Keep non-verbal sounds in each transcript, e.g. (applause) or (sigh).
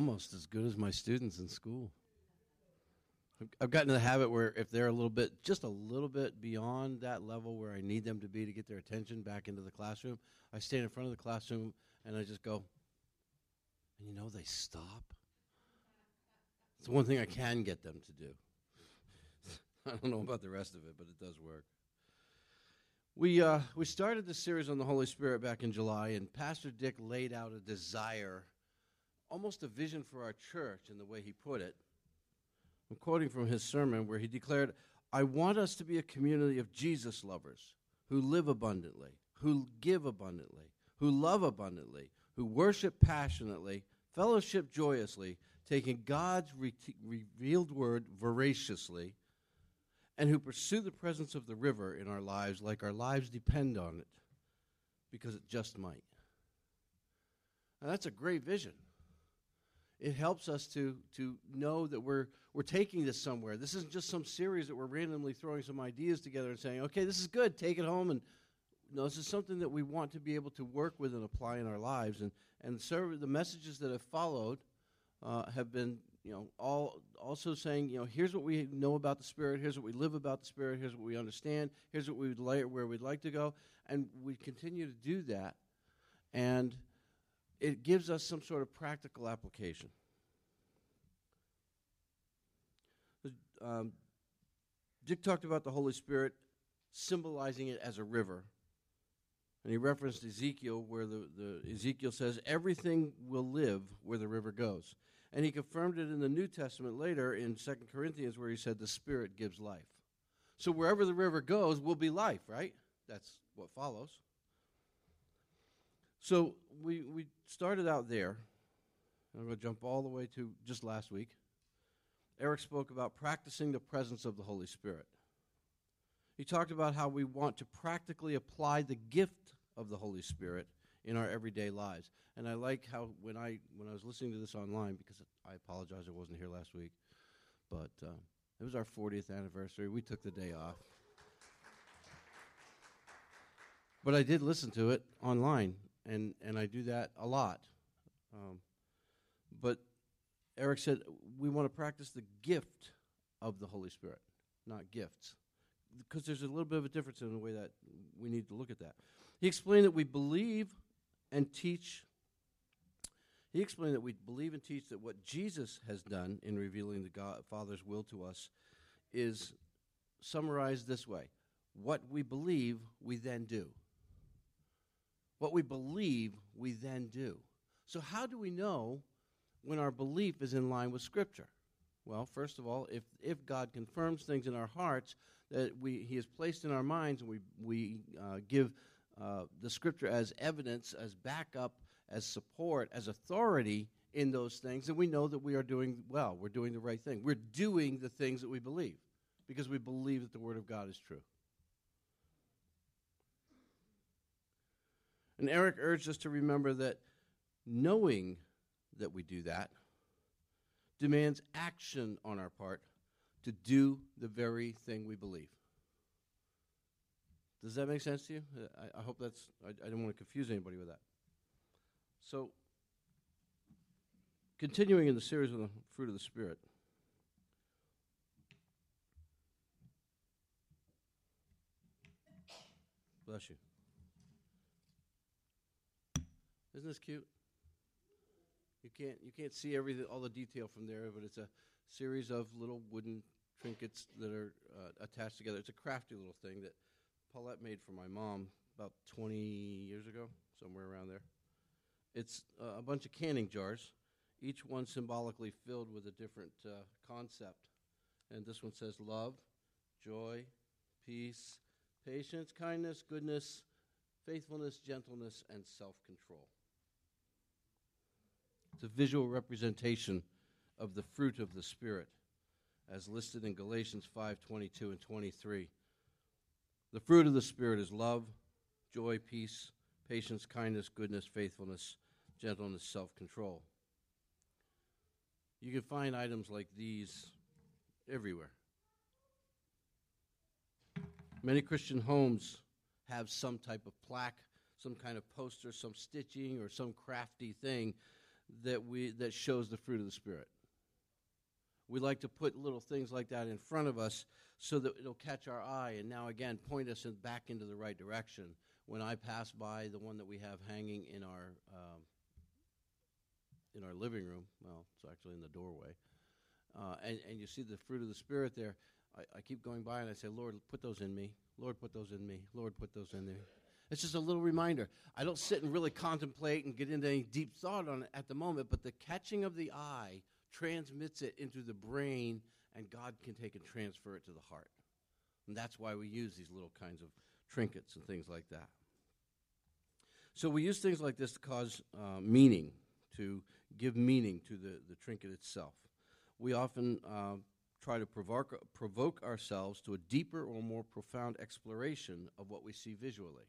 almost as good as my students in school. I've gotten to the habit where if they're a little bit, just a little bit beyond that level where I need them to be to get their attention back into the classroom, I stand in front of the classroom and I just go, and you know, they stop. It's the one thing I can get them to do. (laughs) I don't know about the rest of it, but it does work. We, uh, we started this series on the Holy Spirit back in July, and Pastor Dick laid out a desire, almost a vision for our church in the way he put it. I'm quoting from his sermon where he declared, I want us to be a community of Jesus lovers who live abundantly, who give abundantly, who love abundantly, who worship passionately, fellowship joyously, taking God's re- revealed word voraciously, and who pursue the presence of the river in our lives like our lives depend on it, because it just might. Now, that's a great vision. It helps us to, to know that we're, we're taking this somewhere. This isn't just some series that we're randomly throwing some ideas together and saying, okay, this is good, take it home. And no, this is something that we want to be able to work with and apply in our lives. And, and the messages that have followed uh, have been you know, all also saying, you know, here's what we know about the Spirit, here's what we live about the Spirit, here's what we understand, here's what we would like, where we'd like to go, and we continue to do that, and it gives us some sort of practical application. Um, Dick talked about the Holy Spirit symbolizing it as a river. And he referenced Ezekiel, where the, the Ezekiel says, Everything will live where the river goes. And he confirmed it in the New Testament later in 2 Corinthians, where he said, The Spirit gives life. So wherever the river goes will be life, right? That's what follows. So we, we started out there. I'm going to jump all the way to just last week. Eric spoke about practicing the presence of the Holy Spirit. He talked about how we want to practically apply the gift of the Holy Spirit in our everyday lives. And I like how when I when I was listening to this online because I apologize I wasn't here last week, but uh, it was our 40th anniversary. We took the day off, but I did listen to it online, and and I do that a lot. Um, but Eric said we want to practice the gift of the Holy Spirit, not gifts, because there's a little bit of a difference in the way that we need to look at that. He explained that we believe and teach. He explained that we believe and teach that what Jesus has done in revealing the God, Father's will to us is summarized this way What we believe, we then do. What we believe, we then do. So, how do we know when our belief is in line with Scripture? Well, first of all, if, if God confirms things in our hearts that we, He has placed in our minds, and we, we uh, give uh, the scripture as evidence, as backup, as support, as authority in those things, and we know that we are doing well. We're doing the right thing. We're doing the things that we believe because we believe that the Word of God is true. And Eric urged us to remember that knowing that we do that demands action on our part to do the very thing we believe. Does that make sense to you? I, I hope that's, I, I don't want to confuse anybody with that. So, continuing in the series on the fruit of the Spirit. Bless you. Isn't this cute? You can't you can't see everything all the detail from there, but it's a series of little wooden trinkets that are uh, attached together. It's a crafty little thing that Paulette made for my mom about 20 years ago, somewhere around there. It's uh, a bunch of canning jars, each one symbolically filled with a different uh, concept. And this one says love, joy, peace, patience, kindness, goodness, faithfulness, gentleness, and self control. It's a visual representation of the fruit of the Spirit as listed in Galatians 5 22 and 23. The fruit of the Spirit is love, joy, peace, patience, kindness, goodness, faithfulness, gentleness, self control. You can find items like these everywhere. Many Christian homes have some type of plaque, some kind of poster, some stitching, or some crafty thing that we that shows the fruit of the spirit. We like to put little things like that in front of us so that it'll catch our eye and now again point us in, back into the right direction. When I pass by the one that we have hanging in our um, in our living room, well, it's actually in the doorway, uh, and and you see the fruit of the spirit there. I, I keep going by and I say, Lord, put those in me. Lord, put those in me. Lord, put those in there. It's just a little reminder. I don't sit and really contemplate and get into any deep thought on it at the moment, but the catching of the eye transmits it into the brain, and God can take and transfer it to the heart. And that's why we use these little kinds of trinkets and things like that. So we use things like this to cause uh, meaning, to give meaning to the, the trinket itself. We often uh, try to provoke, provoke ourselves to a deeper or more profound exploration of what we see visually.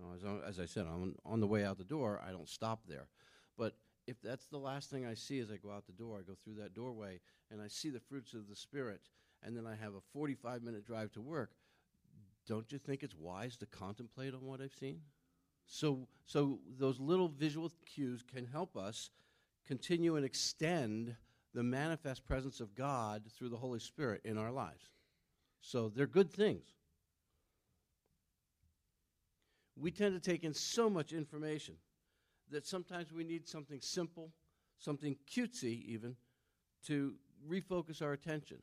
Know, as, as I said, I'm on the way out the door. I don't stop there. But if that's the last thing I see as I go out the door, I go through that doorway and I see the fruits of the Spirit, and then I have a 45 minute drive to work, don't you think it's wise to contemplate on what I've seen? So, so those little visual cues can help us continue and extend the manifest presence of God through the Holy Spirit in our lives. So they're good things we tend to take in so much information that sometimes we need something simple, something cutesy even, to refocus our attention.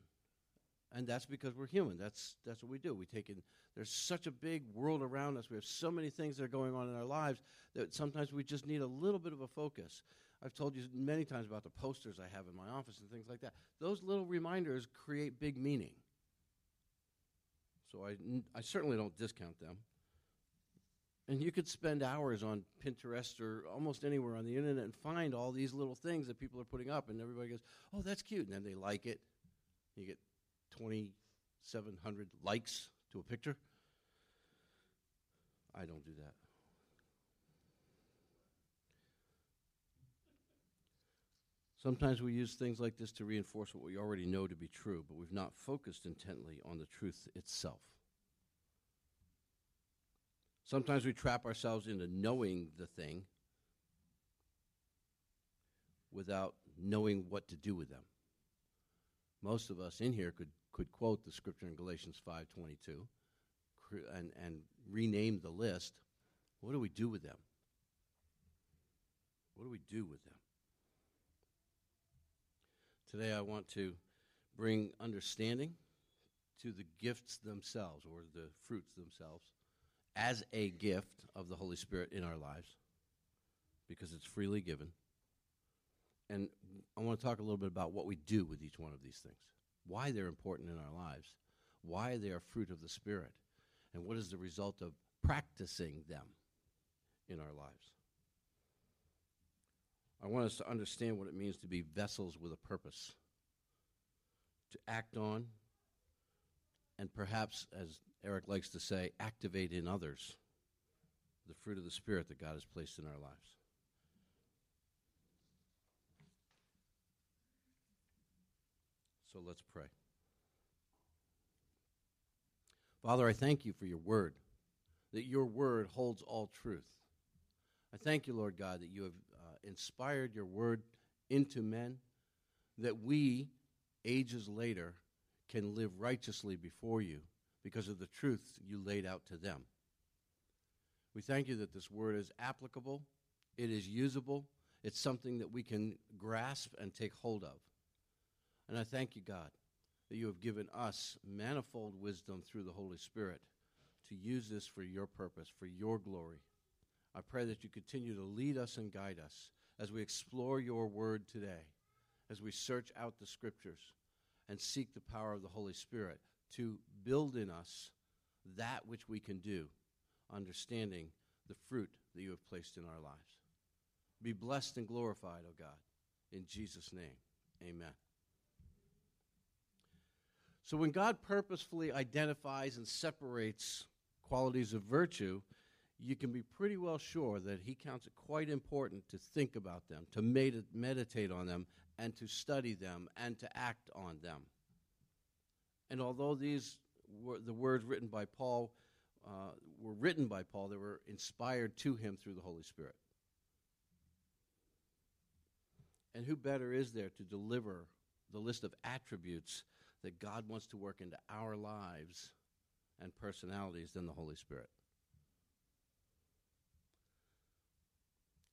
And that's because we're human. That's, that's what we do. We take in, there's such a big world around us. We have so many things that are going on in our lives that sometimes we just need a little bit of a focus. I've told you many times about the posters I have in my office and things like that. Those little reminders create big meaning. So I, I certainly don't discount them. And you could spend hours on Pinterest or almost anywhere on the internet and find all these little things that people are putting up, and everybody goes, "Oh, that's cute," and then they like it. You get 2,700 likes to a picture. I don't do that. Sometimes we use things like this to reinforce what we already know to be true, but we've not focused intently on the truth itself. Sometimes we trap ourselves into knowing the thing without knowing what to do with them. Most of us in here could, could quote the scripture in Galatians 5:22 and, and rename the list. What do we do with them? What do we do with them? Today I want to bring understanding to the gifts themselves or the fruits themselves as a gift of the Holy Spirit in our lives because it's freely given. And I want to talk a little bit about what we do with each one of these things, why they're important in our lives, why they are fruit of the Spirit, and what is the result of practicing them in our lives. I want us to understand what it means to be vessels with a purpose, to act on, and perhaps, as Eric likes to say, activate in others the fruit of the Spirit that God has placed in our lives. So let's pray. Father, I thank you for your word, that your word holds all truth. I thank you, Lord God, that you have uh, inspired your word into men, that we, ages later, can live righteously before you because of the truth you laid out to them. We thank you that this word is applicable, it is usable, it's something that we can grasp and take hold of. And I thank you, God, that you have given us manifold wisdom through the Holy Spirit to use this for your purpose, for your glory. I pray that you continue to lead us and guide us as we explore your word today, as we search out the scriptures and seek the power of the Holy Spirit to build in us that which we can do, understanding the fruit that you have placed in our lives. Be blessed and glorified, O God. In Jesus' name, amen. So, when God purposefully identifies and separates qualities of virtue, you can be pretty well sure that He counts it quite important to think about them, to med- meditate on them, and to study them, and to act on them. And although these were the words written by Paul uh, were written by Paul, they were inspired to him through the Holy Spirit. And who better is there to deliver the list of attributes that God wants to work into our lives and personalities than the Holy Spirit?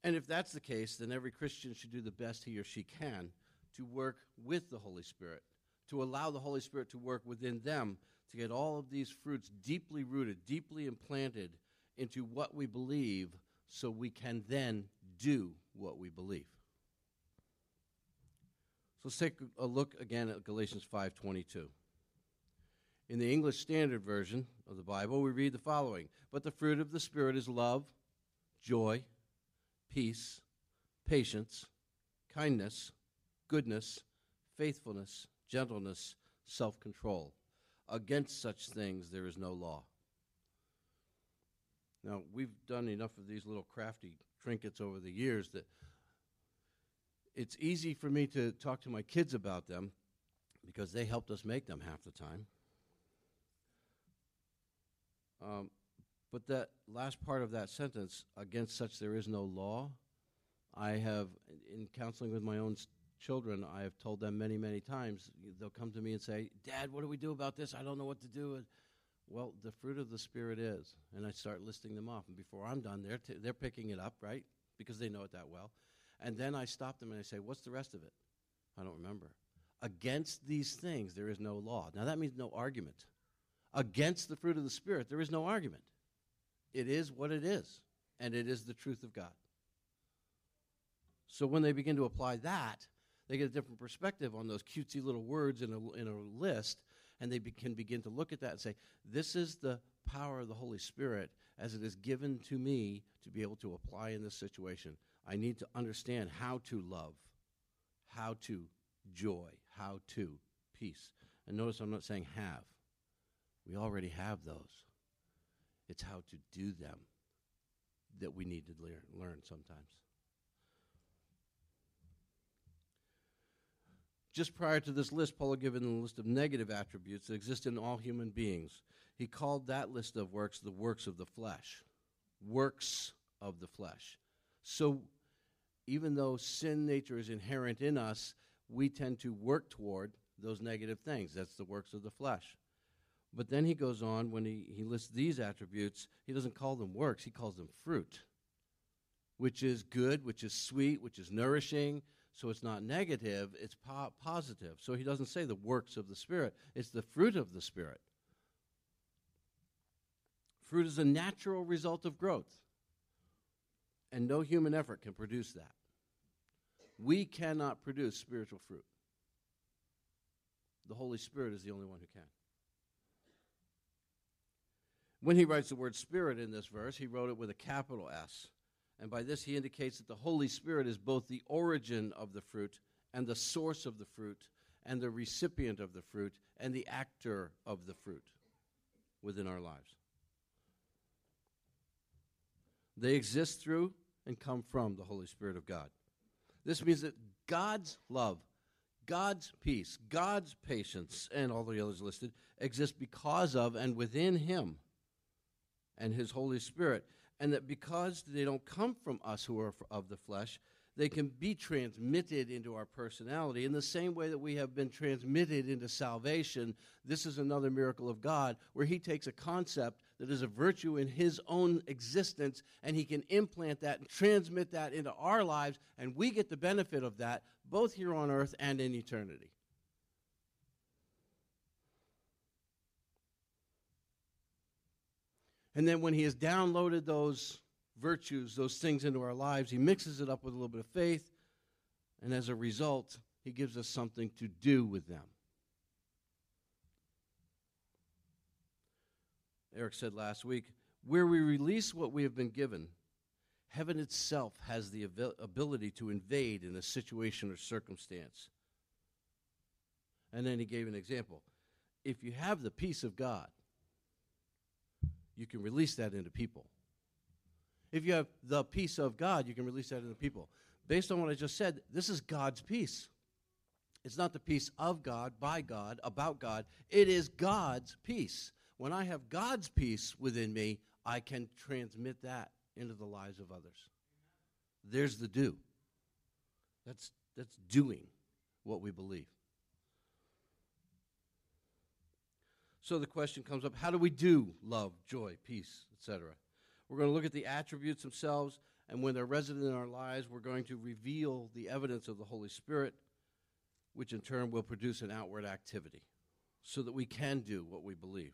And if that's the case, then every Christian should do the best he or she can to work with the Holy Spirit, to allow the Holy Spirit to work within them, to get all of these fruits deeply rooted, deeply implanted into what we believe, so we can then do what we believe. So let's take a look again at Galatians 5:22. In the English Standard Version of the Bible, we read the following: "But the fruit of the Spirit is love, joy, peace, patience, kindness, goodness, faithfulness, gentleness, self-control. Against such things there is no law." Now, we've done enough of these little crafty trinkets over the years that it's easy for me to talk to my kids about them because they helped us make them half the time. Um, but that last part of that sentence, against such there is no law, I have, in counseling with my own children, I have told them many, many times, they'll come to me and say, Dad, what do we do about this? I don't know what to do. Well, the fruit of the Spirit is. And I start listing them off. And before I'm done, they're, t- they're picking it up, right? Because they know it that well. And then I stop them and I say, What's the rest of it? I don't remember. Against these things, there is no law. Now, that means no argument. Against the fruit of the Spirit, there is no argument. It is what it is, and it is the truth of God. So when they begin to apply that, they get a different perspective on those cutesy little words in a, in a list, and they be, can begin to look at that and say, This is the power of the Holy Spirit as it is given to me to be able to apply in this situation. I need to understand how to love, how to joy, how to peace. And notice I'm not saying have. We already have those. It's how to do them that we need to lear- learn sometimes. Just prior to this list, Paul had given a list of negative attributes that exist in all human beings. He called that list of works the works of the flesh. Works of the flesh. So even though sin nature is inherent in us, we tend to work toward those negative things. That's the works of the flesh. But then he goes on, when he, he lists these attributes, he doesn't call them works, he calls them fruit, which is good, which is sweet, which is nourishing. So it's not negative, it's po- positive. So he doesn't say the works of the Spirit, it's the fruit of the Spirit. Fruit is a natural result of growth, and no human effort can produce that. We cannot produce spiritual fruit. The Holy Spirit is the only one who can. When he writes the word Spirit in this verse, he wrote it with a capital S. And by this, he indicates that the Holy Spirit is both the origin of the fruit and the source of the fruit and the recipient of the fruit and the actor of the fruit within our lives. They exist through and come from the Holy Spirit of God. This means that God's love, God's peace, God's patience, and all the others listed exist because of and within Him and His Holy Spirit. And that because they don't come from us who are of the flesh, they can be transmitted into our personality in the same way that we have been transmitted into salvation. This is another miracle of God where He takes a concept that is a virtue in His own existence and He can implant that and transmit that into our lives, and we get the benefit of that both here on earth and in eternity. And then when He has downloaded those virtues, those things into our lives. He mixes it up with a little bit of faith, and as a result, he gives us something to do with them. Eric said last week where we release what we have been given, heaven itself has the ability to invade in a situation or circumstance. And then he gave an example. If you have the peace of God, you can release that into people. If you have the peace of God, you can release that into people. Based on what I just said, this is God's peace. It's not the peace of God, by God, about God. It is God's peace. When I have God's peace within me, I can transmit that into the lives of others. There's the do. That's that's doing what we believe. So the question comes up how do we do love, joy, peace, etc.? We're going to look at the attributes themselves, and when they're resident in our lives, we're going to reveal the evidence of the Holy Spirit, which in turn will produce an outward activity so that we can do what we believe.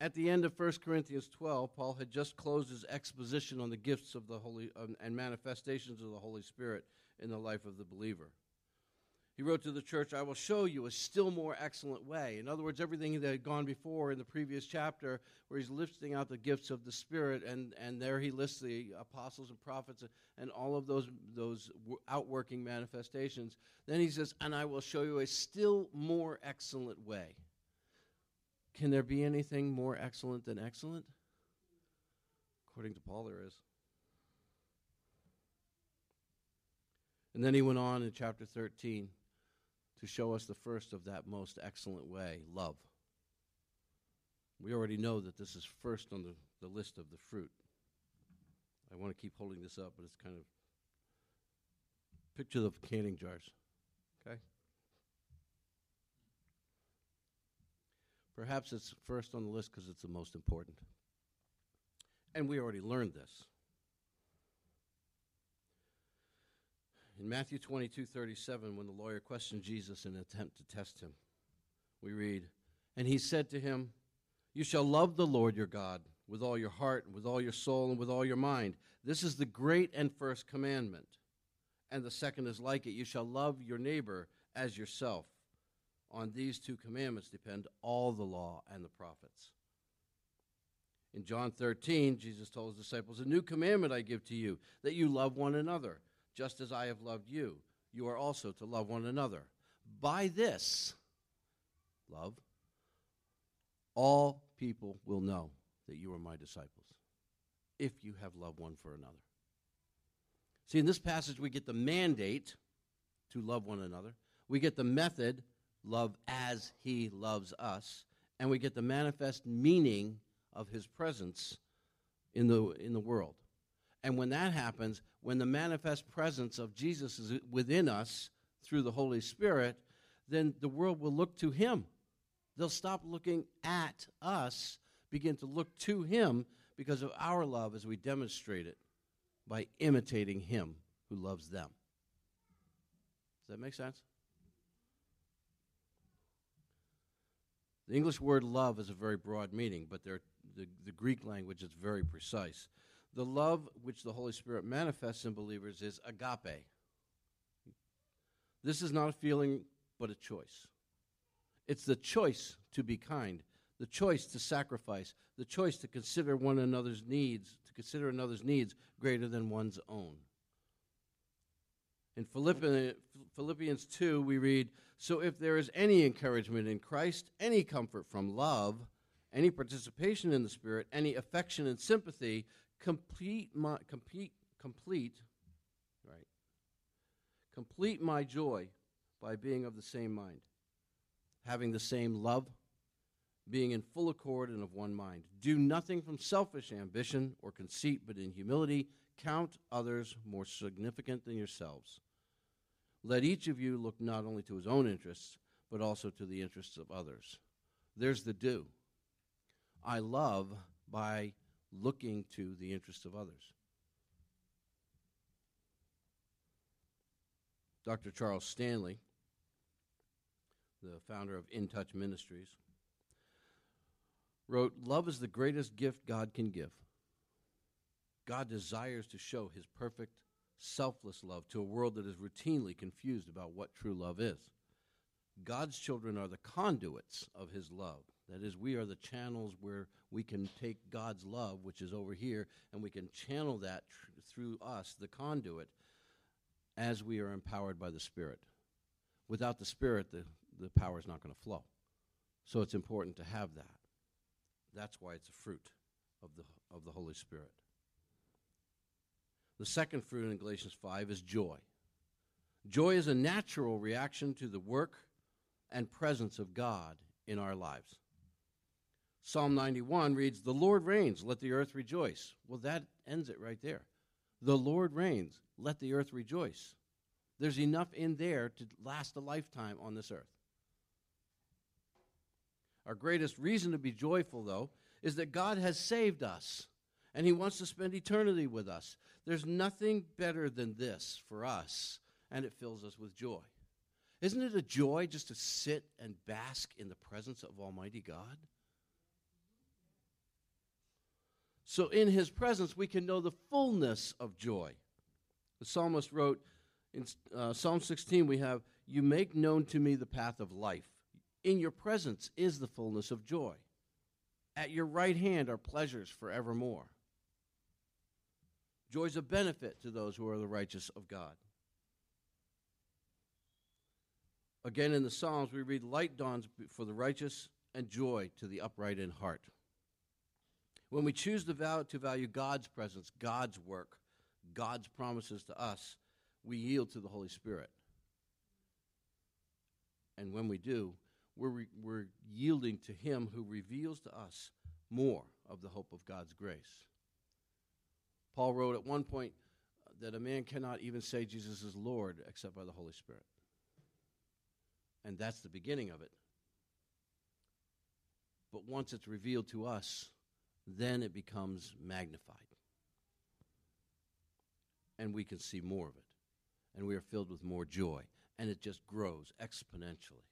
At the end of 1 Corinthians 12, Paul had just closed his exposition on the gifts of the Holy um, and manifestations of the Holy Spirit in the life of the believer. He wrote to the church, I will show you a still more excellent way. In other words, everything that had gone before in the previous chapter, where he's listing out the gifts of the Spirit, and, and there he lists the apostles and prophets and all of those, those outworking manifestations. Then he says, And I will show you a still more excellent way. Can there be anything more excellent than excellent? According to Paul, there is. And then he went on in chapter 13 to show us the first of that most excellent way love. We already know that this is first on the, the list of the fruit. I want to keep holding this up, but it's kind of picture the canning jars. Okay? Perhaps it's first on the list because it's the most important. And we already learned this. In Matthew 22 37, when the lawyer questioned Jesus in an attempt to test him, we read, And he said to him, You shall love the Lord your God with all your heart, and with all your soul, and with all your mind. This is the great and first commandment. And the second is like it you shall love your neighbor as yourself. On these two commandments depend all the law and the prophets. In John 13, Jesus told his disciples, A new commandment I give to you, that you love one another just as I have loved you, you are also to love one another. By this, love, all people will know that you are my disciples, if you have love one for another. See, in this passage, we get the mandate to love one another, we get the method, love as he loves us, and we get the manifest meaning of his presence in the, in the world. And when that happens, when the manifest presence of Jesus is within us through the Holy Spirit, then the world will look to Him. They'll stop looking at us, begin to look to Him because of our love as we demonstrate it by imitating Him who loves them. Does that make sense? The English word love is a very broad meaning, but the, the Greek language is very precise. The love which the Holy Spirit manifests in believers is agape. This is not a feeling, but a choice. It's the choice to be kind, the choice to sacrifice, the choice to consider one another's needs, to consider another's needs greater than one's own. In Philippians 2, we read So if there is any encouragement in Christ, any comfort from love, any participation in the Spirit, any affection and sympathy, complete my complete complete right complete my joy by being of the same mind having the same love being in full accord and of one mind. Do nothing from selfish ambition or conceit but in humility count others more significant than yourselves. Let each of you look not only to his own interests but also to the interests of others. There's the do. I love by looking to the interests of others. Dr. Charles Stanley, the founder of In Touch Ministries, wrote Love is the greatest gift God can give. God desires to show his perfect, selfless love to a world that is routinely confused about what true love is. God's children are the conduits of his love. That is, we are the channels where we can take God's love, which is over here, and we can channel that tr- through us, the conduit, as we are empowered by the Spirit. Without the Spirit, the, the power is not going to flow. So it's important to have that. That's why it's a fruit of the, of the Holy Spirit. The second fruit in Galatians 5 is joy. Joy is a natural reaction to the work and presence of God in our lives. Psalm 91 reads, The Lord reigns, let the earth rejoice. Well, that ends it right there. The Lord reigns, let the earth rejoice. There's enough in there to last a lifetime on this earth. Our greatest reason to be joyful, though, is that God has saved us and He wants to spend eternity with us. There's nothing better than this for us, and it fills us with joy. Isn't it a joy just to sit and bask in the presence of Almighty God? So, in His presence, we can know the fullness of joy. The psalmist wrote in uh, Psalm 16, we have, You make known to me the path of life. In your presence is the fullness of joy. At your right hand are pleasures forevermore. Joy is a benefit to those who are the righteous of God. Again, in the Psalms, we read, Light dawns for the righteous and joy to the upright in heart. When we choose to, value, to value God's presence, God's work, God's promises to us, we yield to the Holy Spirit. And when we do, we're, re- we're yielding to Him who reveals to us more of the hope of God's grace. Paul wrote at one point that a man cannot even say Jesus is Lord except by the Holy Spirit. And that's the beginning of it. But once it's revealed to us, then it becomes magnified. And we can see more of it. And we are filled with more joy. And it just grows exponentially.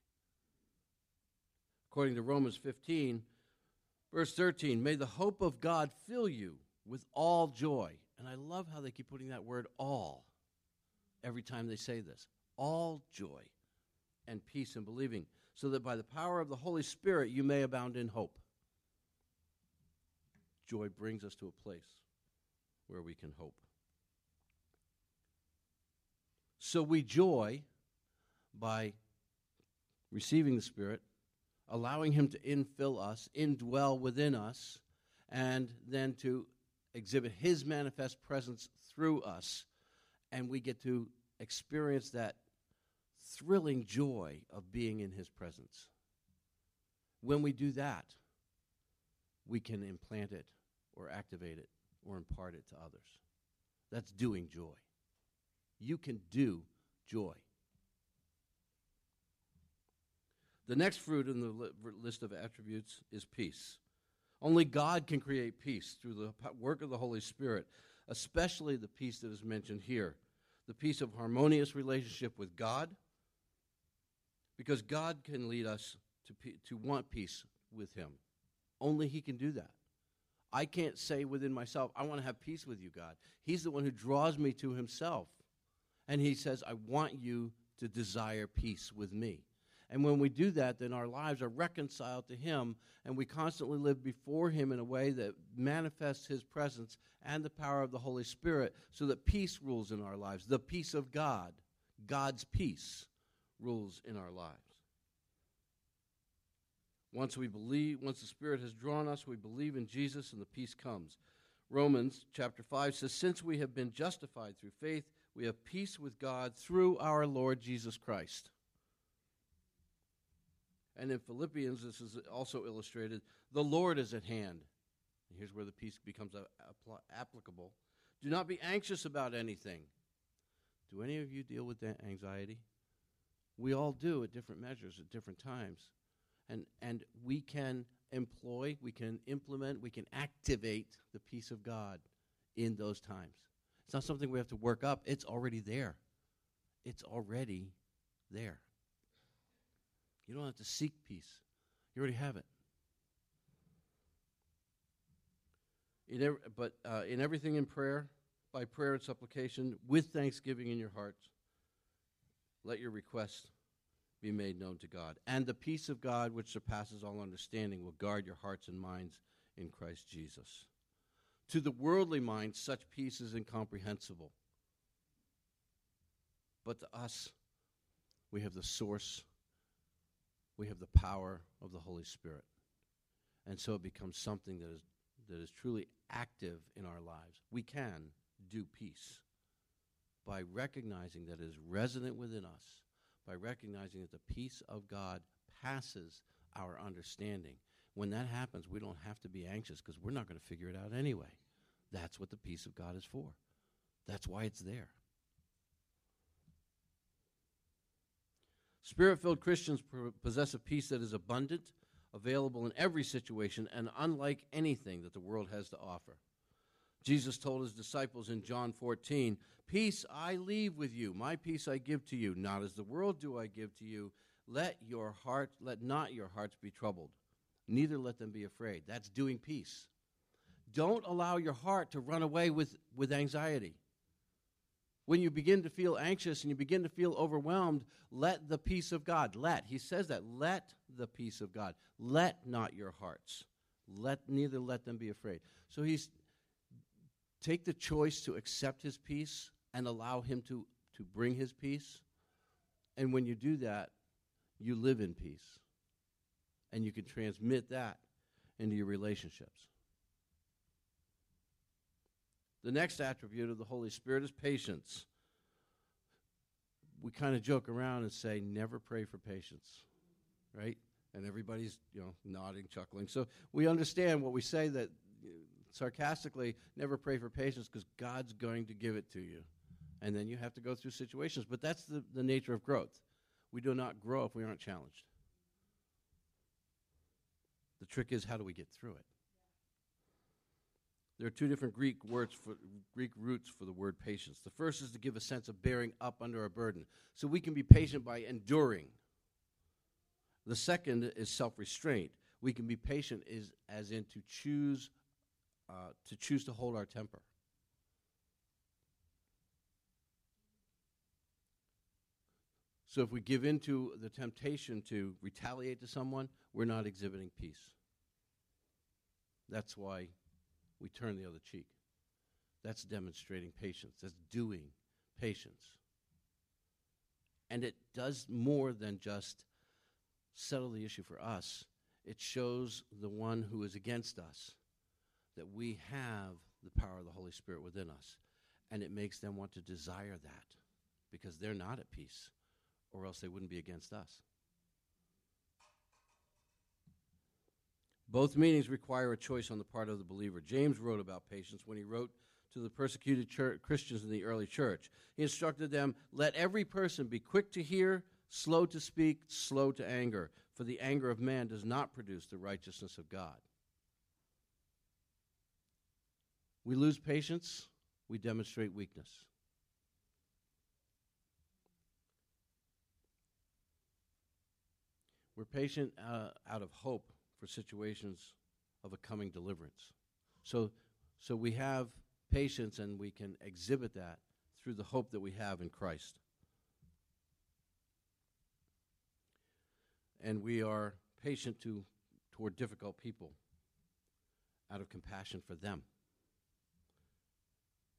According to Romans 15, verse 13, may the hope of God fill you with all joy. And I love how they keep putting that word all every time they say this. All joy and peace in believing, so that by the power of the Holy Spirit you may abound in hope. Joy brings us to a place where we can hope. So we joy by receiving the Spirit, allowing Him to infill us, indwell within us, and then to exhibit His manifest presence through us. And we get to experience that thrilling joy of being in His presence. When we do that, we can implant it or activate it or impart it to others. That's doing joy. You can do joy. The next fruit in the li- list of attributes is peace. Only God can create peace through the work of the Holy Spirit, especially the peace that is mentioned here the peace of harmonious relationship with God, because God can lead us to, to want peace with Him. Only He can do that. I can't say within myself, I want to have peace with you, God. He's the one who draws me to Himself. And He says, I want you to desire peace with me. And when we do that, then our lives are reconciled to Him, and we constantly live before Him in a way that manifests His presence and the power of the Holy Spirit so that peace rules in our lives. The peace of God, God's peace, rules in our lives. Once we believe, once the Spirit has drawn us, we believe in Jesus and the peace comes. Romans chapter 5 says, Since we have been justified through faith, we have peace with God through our Lord Jesus Christ. And in Philippians, this is also illustrated the Lord is at hand. And here's where the peace becomes applicable. Do not be anxious about anything. Do any of you deal with that anxiety? We all do at different measures at different times. And, and we can employ, we can implement, we can activate the peace of God in those times. It's not something we have to work up, it's already there. It's already there. You don't have to seek peace, you already have it. In every, but uh, in everything in prayer, by prayer and supplication, with thanksgiving in your hearts, let your requests be made known to God. And the peace of God, which surpasses all understanding, will guard your hearts and minds in Christ Jesus. To the worldly mind, such peace is incomprehensible. But to us, we have the source, we have the power of the Holy Spirit. And so it becomes something that is, that is truly active in our lives. We can do peace by recognizing that it is resident within us by recognizing that the peace of God passes our understanding. When that happens, we don't have to be anxious because we're not going to figure it out anyway. That's what the peace of God is for. That's why it's there. Spirit filled Christians possess a peace that is abundant, available in every situation, and unlike anything that the world has to offer. Jesus told his disciples in John 14, Peace I leave with you, my peace I give to you, not as the world do I give to you. Let your heart, let not your hearts be troubled, neither let them be afraid. That's doing peace. Don't allow your heart to run away with, with anxiety. When you begin to feel anxious and you begin to feel overwhelmed, let the peace of God, let, he says that, let the peace of God, let not your hearts, let neither let them be afraid. So he's take the choice to accept his peace and allow him to, to bring his peace. And when you do that, you live in peace. And you can transmit that into your relationships. The next attribute of the Holy Spirit is patience. We kind of joke around and say, never pray for patience, right? And everybody's, you know, nodding, chuckling. So we understand what we say that sarcastically, never pray for patience because God's going to give it to you. And then you have to go through situations. But that's the, the nature of growth. We do not grow if we aren't challenged. The trick is, how do we get through it? There are two different Greek words for Greek roots for the word patience. The first is to give a sense of bearing up under a burden. So we can be patient by enduring. The second is self-restraint. We can be patient is as in to choose uh, to choose to hold our temper. So if we give in to the temptation to retaliate to someone, we're not exhibiting peace. That's why we turn the other cheek. That's demonstrating patience. That's doing patience. And it does more than just settle the issue for us, it shows the one who is against us that we have the power of the Holy Spirit within us. And it makes them want to desire that because they're not at peace, or else they wouldn't be against us. Both meanings require a choice on the part of the believer. James wrote about patience when he wrote to the persecuted church, Christians in the early church. He instructed them let every person be quick to hear, slow to speak, slow to anger, for the anger of man does not produce the righteousness of God. We lose patience, we demonstrate weakness. We're patient uh, out of hope for situations of a coming deliverance. So, so we have patience and we can exhibit that through the hope that we have in Christ. And we are patient to, toward difficult people out of compassion for them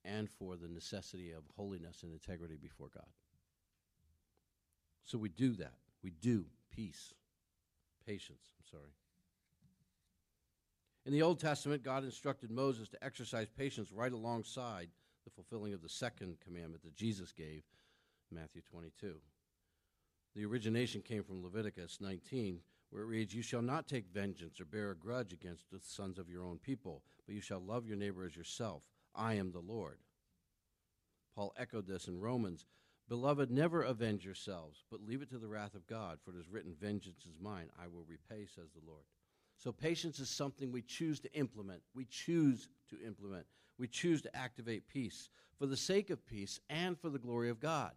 and for the necessity of holiness and integrity before God. So we do that. We do peace, patience, I'm sorry. In the Old Testament, God instructed Moses to exercise patience right alongside the fulfilling of the second commandment that Jesus gave, Matthew 22. The origination came from Leviticus 19, where it reads, You shall not take vengeance or bear a grudge against the sons of your own people, but you shall love your neighbor as yourself. I am the Lord. Paul echoed this in Romans. Beloved, never avenge yourselves, but leave it to the wrath of God, for it is written, Vengeance is mine, I will repay, says the Lord. So patience is something we choose to implement. We choose to implement. We choose to activate peace for the sake of peace and for the glory of God.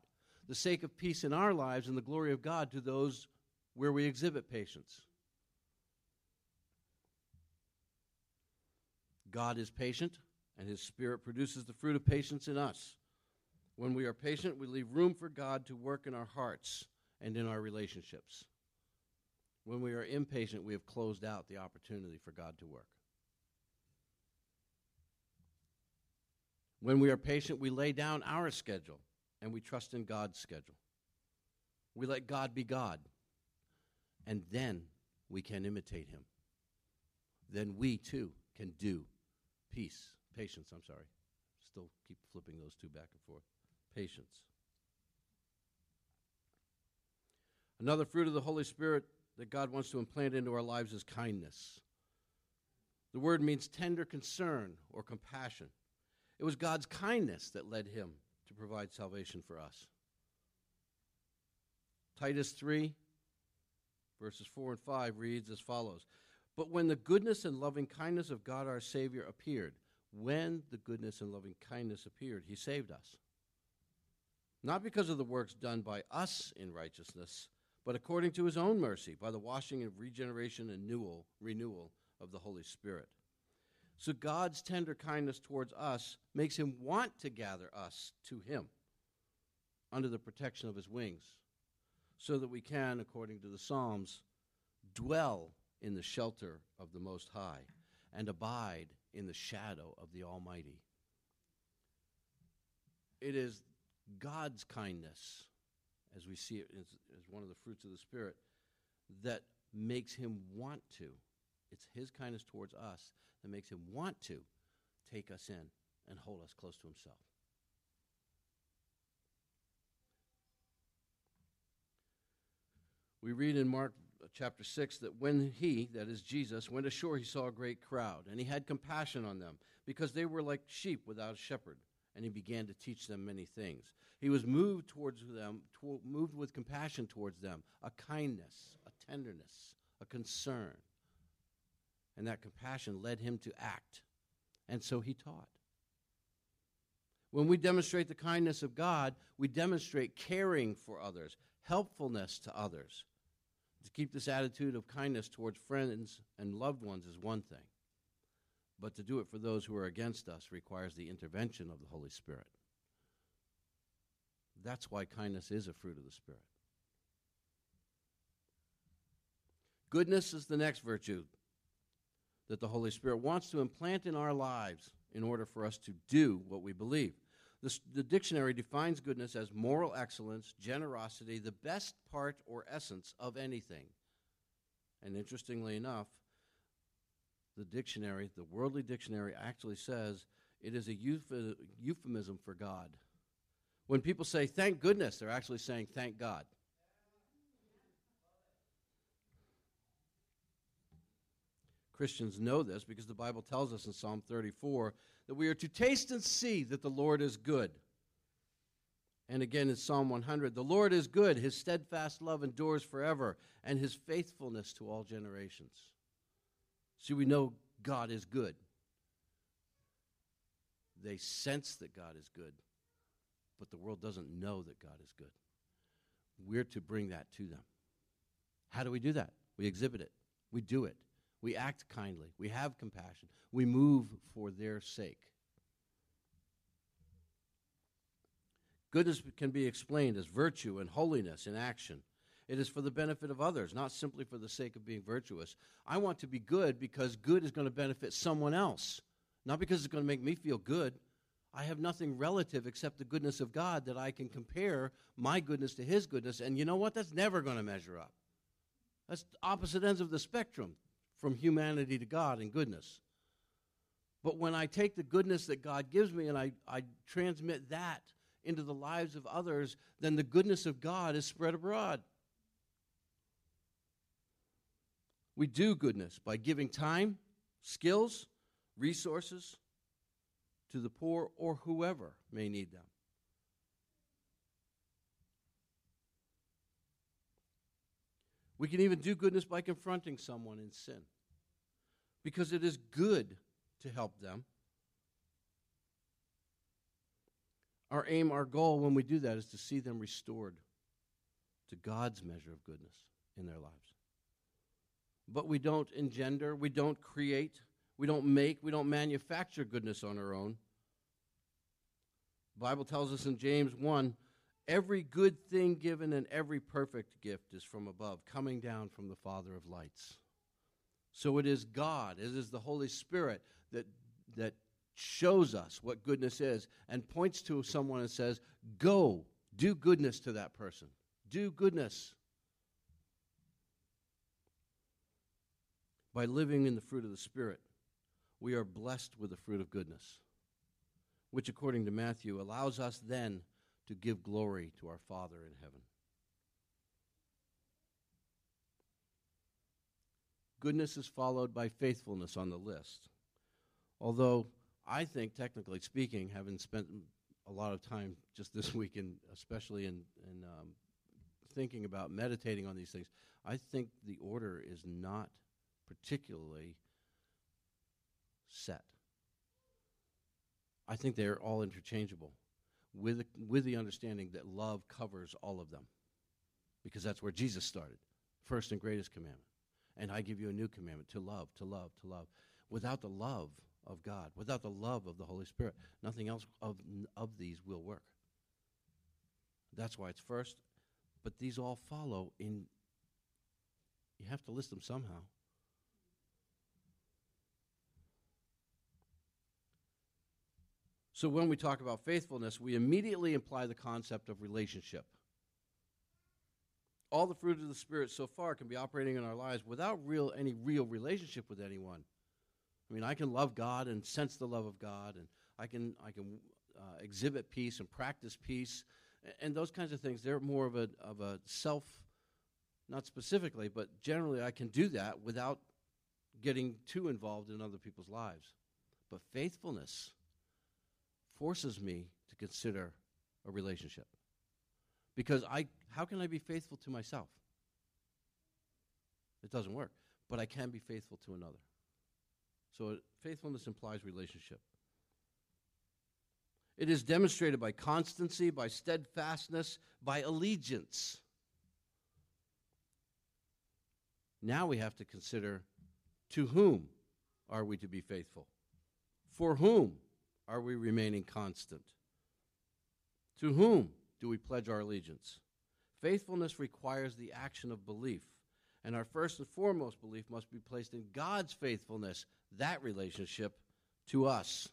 The sake of peace in our lives and the glory of God to those where we exhibit patience. God is patient, and his Spirit produces the fruit of patience in us. When we are patient, we leave room for God to work in our hearts and in our relationships. When we are impatient, we have closed out the opportunity for God to work. When we are patient, we lay down our schedule and we trust in God's schedule. We let God be God, and then we can imitate Him. Then we too can do peace, patience, I'm sorry. Still keep flipping those two back and forth. Patience. Another fruit of the Holy Spirit that God wants to implant into our lives is kindness. The word means tender concern or compassion. It was God's kindness that led him to provide salvation for us. Titus 3, verses 4 and 5 reads as follows But when the goodness and loving kindness of God our Savior appeared, when the goodness and loving kindness appeared, he saved us. Not because of the works done by us in righteousness, but according to his own mercy, by the washing of regeneration and renewal, renewal of the Holy Spirit. So God's tender kindness towards us makes him want to gather us to him under the protection of his wings, so that we can, according to the Psalms, dwell in the shelter of the Most High and abide in the shadow of the Almighty. It is God's kindness, as we see it as, as one of the fruits of the Spirit, that makes him want to. It's his kindness towards us that makes him want to take us in and hold us close to himself. We read in Mark chapter 6 that when he, that is Jesus, went ashore, he saw a great crowd, and he had compassion on them, because they were like sheep without a shepherd, and he began to teach them many things. He was moved towards them, moved with compassion towards them, a kindness, a tenderness, a concern. And that compassion led him to act. And so he taught. When we demonstrate the kindness of God, we demonstrate caring for others, helpfulness to others. To keep this attitude of kindness towards friends and loved ones is one thing, but to do it for those who are against us requires the intervention of the Holy Spirit. That's why kindness is a fruit of the Spirit. Goodness is the next virtue that the Holy Spirit wants to implant in our lives in order for us to do what we believe. The, the, dictionary defines goodness as moral excellence, generosity, the best part or essence of anything. And interestingly enough, the dictionary, the worldly dictionary, actually says it is a euphemism for God. When people say thank goodness, they're actually saying thank God. Christians know this because the Bible tells us in Psalm 34 that we are to taste and see that the Lord is good. And again in Psalm 100, the Lord is good, his steadfast love endures forever, and his faithfulness to all generations. See, we know God is good. They sense that God is good, but the world doesn't know that God is good. We're to bring that to them. How do we do that? We exhibit it, we do it. We act kindly. We have compassion. We move for their sake. Goodness can be explained as virtue and holiness in action. It is for the benefit of others, not simply for the sake of being virtuous. I want to be good because good is going to benefit someone else, not because it's going to make me feel good. I have nothing relative except the goodness of God that I can compare my goodness to His goodness. And you know what? That's never going to measure up. That's opposite ends of the spectrum from humanity to God and goodness. But when I take the goodness that God gives me and I, I transmit that into the lives of others, then the goodness of God is spread abroad. We do goodness by giving time, skills, resources to the poor or whoever may need them. We can even do goodness by confronting someone in sin because it is good to help them. Our aim, our goal when we do that is to see them restored to God's measure of goodness in their lives. But we don't engender, we don't create, we don't make, we don't manufacture goodness on our own. The Bible tells us in James 1 Every good thing given and every perfect gift is from above, coming down from the Father of lights. So it is God, it is the Holy Spirit that, that shows us what goodness is and points to someone and says, Go, do goodness to that person. Do goodness. By living in the fruit of the Spirit, we are blessed with the fruit of goodness, which, according to Matthew, allows us then to give glory to our Father in heaven. Goodness is followed by faithfulness on the list. Although I think, technically speaking, having spent a lot of time just this (laughs) week, and especially in, in um, thinking about meditating on these things, I think the order is not particularly set. I think they're all interchangeable with, with the understanding that love covers all of them because that's where Jesus started. First and greatest commandment. And I give you a new commandment to love, to love, to love. Without the love of God, without the love of the Holy Spirit, nothing else of, of these will work. That's why it's first. But these all follow in, you have to list them somehow. So when we talk about faithfulness, we immediately imply the concept of relationship. All the fruit of the Spirit so far can be operating in our lives without real any real relationship with anyone. I mean, I can love God and sense the love of God, and I can I can uh, exhibit peace and practice peace, and, and those kinds of things. They're more of a of a self, not specifically, but generally, I can do that without getting too involved in other people's lives. But faithfulness forces me to consider a relationship. Because I how can I be faithful to myself? It doesn't work. But I can be faithful to another. So uh, faithfulness implies relationship. It is demonstrated by constancy, by steadfastness, by allegiance. Now we have to consider to whom are we to be faithful? For whom are we remaining constant? To whom do we pledge our allegiance? Faithfulness requires the action of belief, and our first and foremost belief must be placed in God's faithfulness, that relationship to us.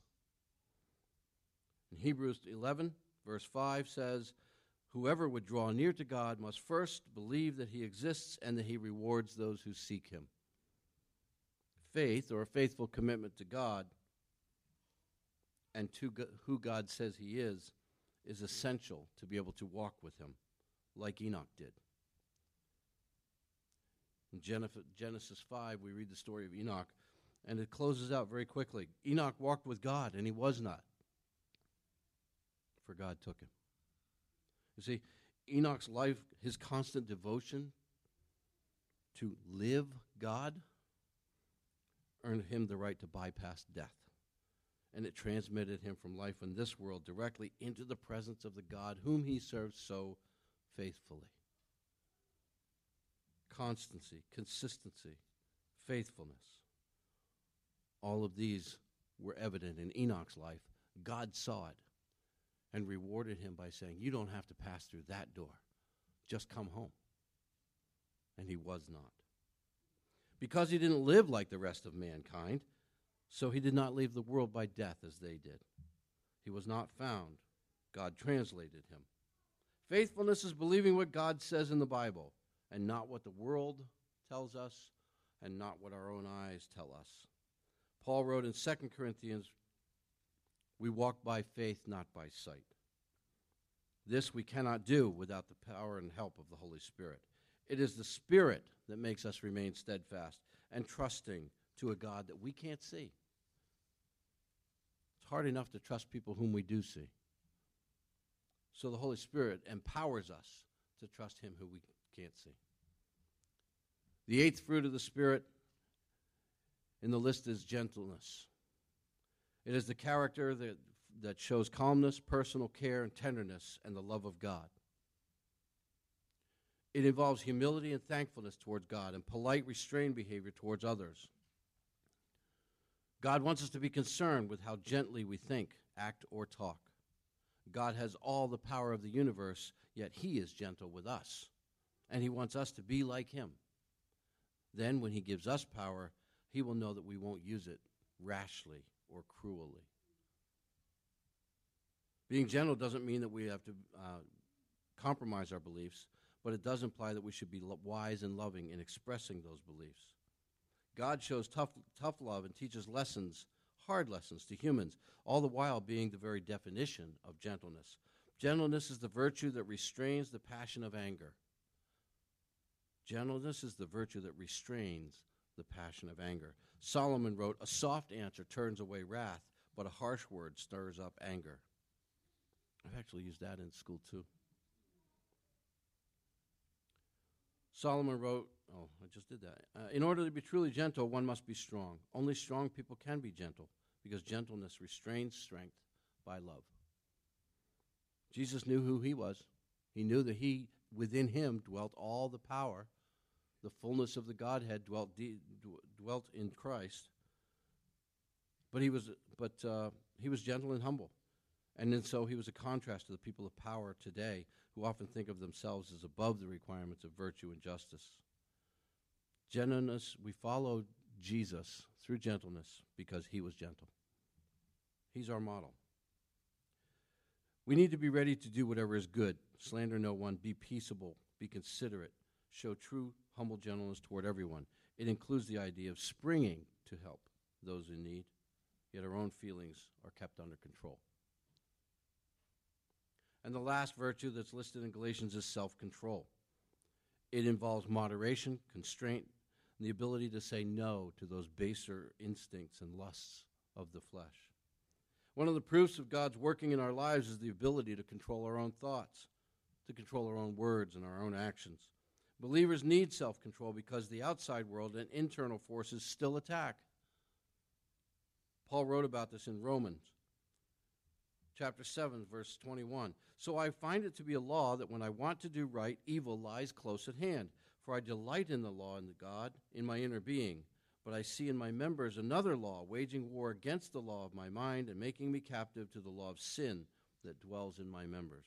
In Hebrews 11, verse 5 says, Whoever would draw near to God must first believe that he exists and that he rewards those who seek him. Faith, or a faithful commitment to God, and to who God says He is, is essential to be able to walk with Him, like Enoch did. In Genesis 5, we read the story of Enoch, and it closes out very quickly. Enoch walked with God, and he was not, for God took him. You see, Enoch's life, his constant devotion to live God, earned him the right to bypass death and it transmitted him from life in this world directly into the presence of the God whom he served so faithfully. Constancy, consistency, faithfulness. All of these were evident in Enoch's life. God saw it and rewarded him by saying, You don't have to pass through that door. Just come home. And he was not. Because he didn't live like the rest of mankind, so he did not leave the world by death as they did. He was not found. God translated him. Faithfulness is believing what God says in the Bible and not what the world tells us and not what our own eyes tell us. Paul wrote in 2 Corinthians, We walk by faith, not by sight. This we cannot do without the power and help of the Holy Spirit. It is the Spirit that makes us remain steadfast and trusting to a God that we can't see. It's hard enough to trust people whom we do see. So the Holy Spirit empowers us to trust Him who we can't see. The eighth fruit of the Spirit in the list is gentleness. It is the character that, that shows calmness, personal care, and tenderness, and the love of God. It involves humility and thankfulness towards God and polite, restrained behavior towards others. God wants us to be concerned with how gently we think, act, or talk. God has all the power of the universe, yet He is gentle with us. And He wants us to be like Him. Then, when He gives us power, He will know that we won't use it rashly or cruelly. Being gentle doesn't mean that we have to uh, compromise our beliefs, but it does imply that we should be wise and loving in expressing those beliefs. God shows tough, tough love and teaches lessons, hard lessons to humans, all the while being the very definition of gentleness. Gentleness is the virtue that restrains the passion of anger. Gentleness is the virtue that restrains the passion of anger. Solomon wrote, A soft answer turns away wrath, but a harsh word stirs up anger. I've actually used that in school too. Solomon wrote, oh, I just did that. Uh, in order to be truly gentle, one must be strong. Only strong people can be gentle because gentleness restrains strength by love. Jesus knew who he was. He knew that he within him dwelt all the power, the fullness of the Godhead dwelt de- dwelt in Christ. But he was but uh, he was gentle and humble. And then so he was a contrast to the people of power today who often think of themselves as above the requirements of virtue and justice. Gentleness, we follow Jesus through gentleness because he was gentle. He's our model. We need to be ready to do whatever is good, slander no one, be peaceable, be considerate, show true humble gentleness toward everyone. It includes the idea of springing to help those in need, yet our own feelings are kept under control. And the last virtue that's listed in Galatians is self control. It involves moderation, constraint, and the ability to say no to those baser instincts and lusts of the flesh. One of the proofs of God's working in our lives is the ability to control our own thoughts, to control our own words and our own actions. Believers need self control because the outside world and internal forces still attack. Paul wrote about this in Romans chapter 7, verse 21. So I find it to be a law that when I want to do right, evil lies close at hand. For I delight in the law and the God in my inner being. But I see in my members another law, waging war against the law of my mind and making me captive to the law of sin that dwells in my members.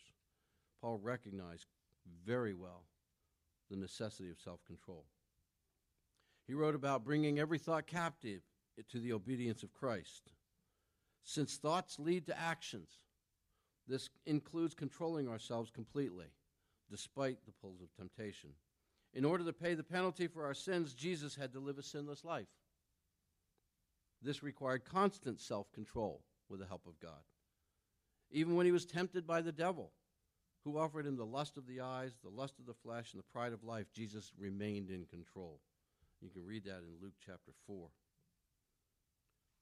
Paul recognized very well the necessity of self control. He wrote about bringing every thought captive to the obedience of Christ. Since thoughts lead to actions, this includes controlling ourselves completely, despite the pulls of temptation. In order to pay the penalty for our sins, Jesus had to live a sinless life. This required constant self control with the help of God. Even when he was tempted by the devil, who offered him the lust of the eyes, the lust of the flesh, and the pride of life, Jesus remained in control. You can read that in Luke chapter 4.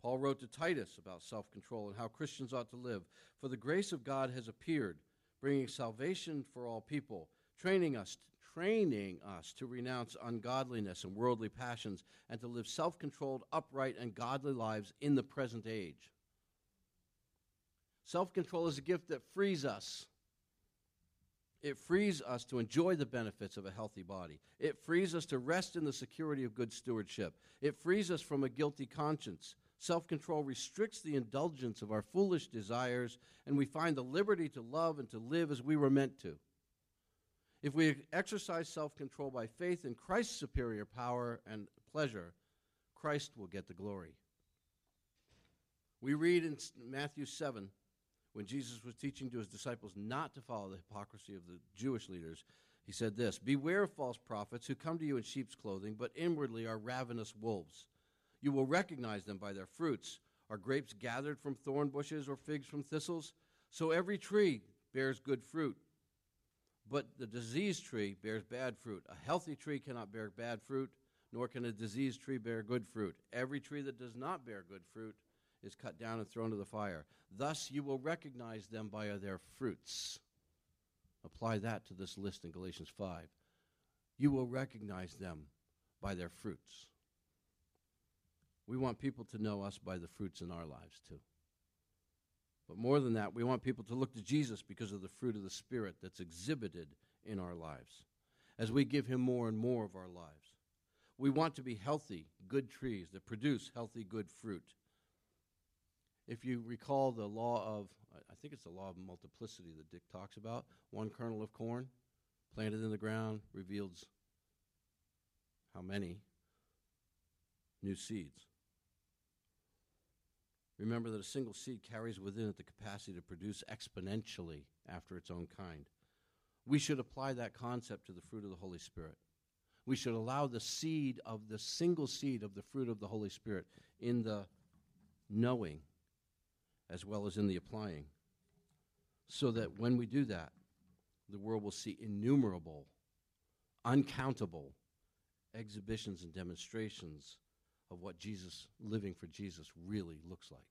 Paul wrote to Titus about self control and how Christians ought to live. For the grace of God has appeared, bringing salvation for all people, training us, training us to renounce ungodliness and worldly passions, and to live self controlled, upright, and godly lives in the present age. Self control is a gift that frees us. It frees us to enjoy the benefits of a healthy body. It frees us to rest in the security of good stewardship. It frees us from a guilty conscience. Self control restricts the indulgence of our foolish desires, and we find the liberty to love and to live as we were meant to. If we exercise self control by faith in Christ's superior power and pleasure, Christ will get the glory. We read in Matthew 7, when Jesus was teaching to his disciples not to follow the hypocrisy of the Jewish leaders, he said this Beware of false prophets who come to you in sheep's clothing, but inwardly are ravenous wolves. You will recognize them by their fruits. Are grapes gathered from thorn bushes or figs from thistles? So every tree bears good fruit. But the diseased tree bears bad fruit. A healthy tree cannot bear bad fruit, nor can a diseased tree bear good fruit. Every tree that does not bear good fruit is cut down and thrown to the fire. Thus you will recognize them by their fruits. Apply that to this list in Galatians 5. You will recognize them by their fruits. We want people to know us by the fruits in our lives, too. But more than that, we want people to look to Jesus because of the fruit of the Spirit that's exhibited in our lives as we give Him more and more of our lives. We want to be healthy, good trees that produce healthy, good fruit. If you recall the law of, I think it's the law of multiplicity that Dick talks about, one kernel of corn planted in the ground reveals how many new seeds. Remember that a single seed carries within it the capacity to produce exponentially after its own kind. We should apply that concept to the fruit of the Holy Spirit. We should allow the seed of the single seed of the fruit of the Holy Spirit in the knowing as well as in the applying. So that when we do that, the world will see innumerable, uncountable exhibitions and demonstrations of what Jesus, living for Jesus, really looks like.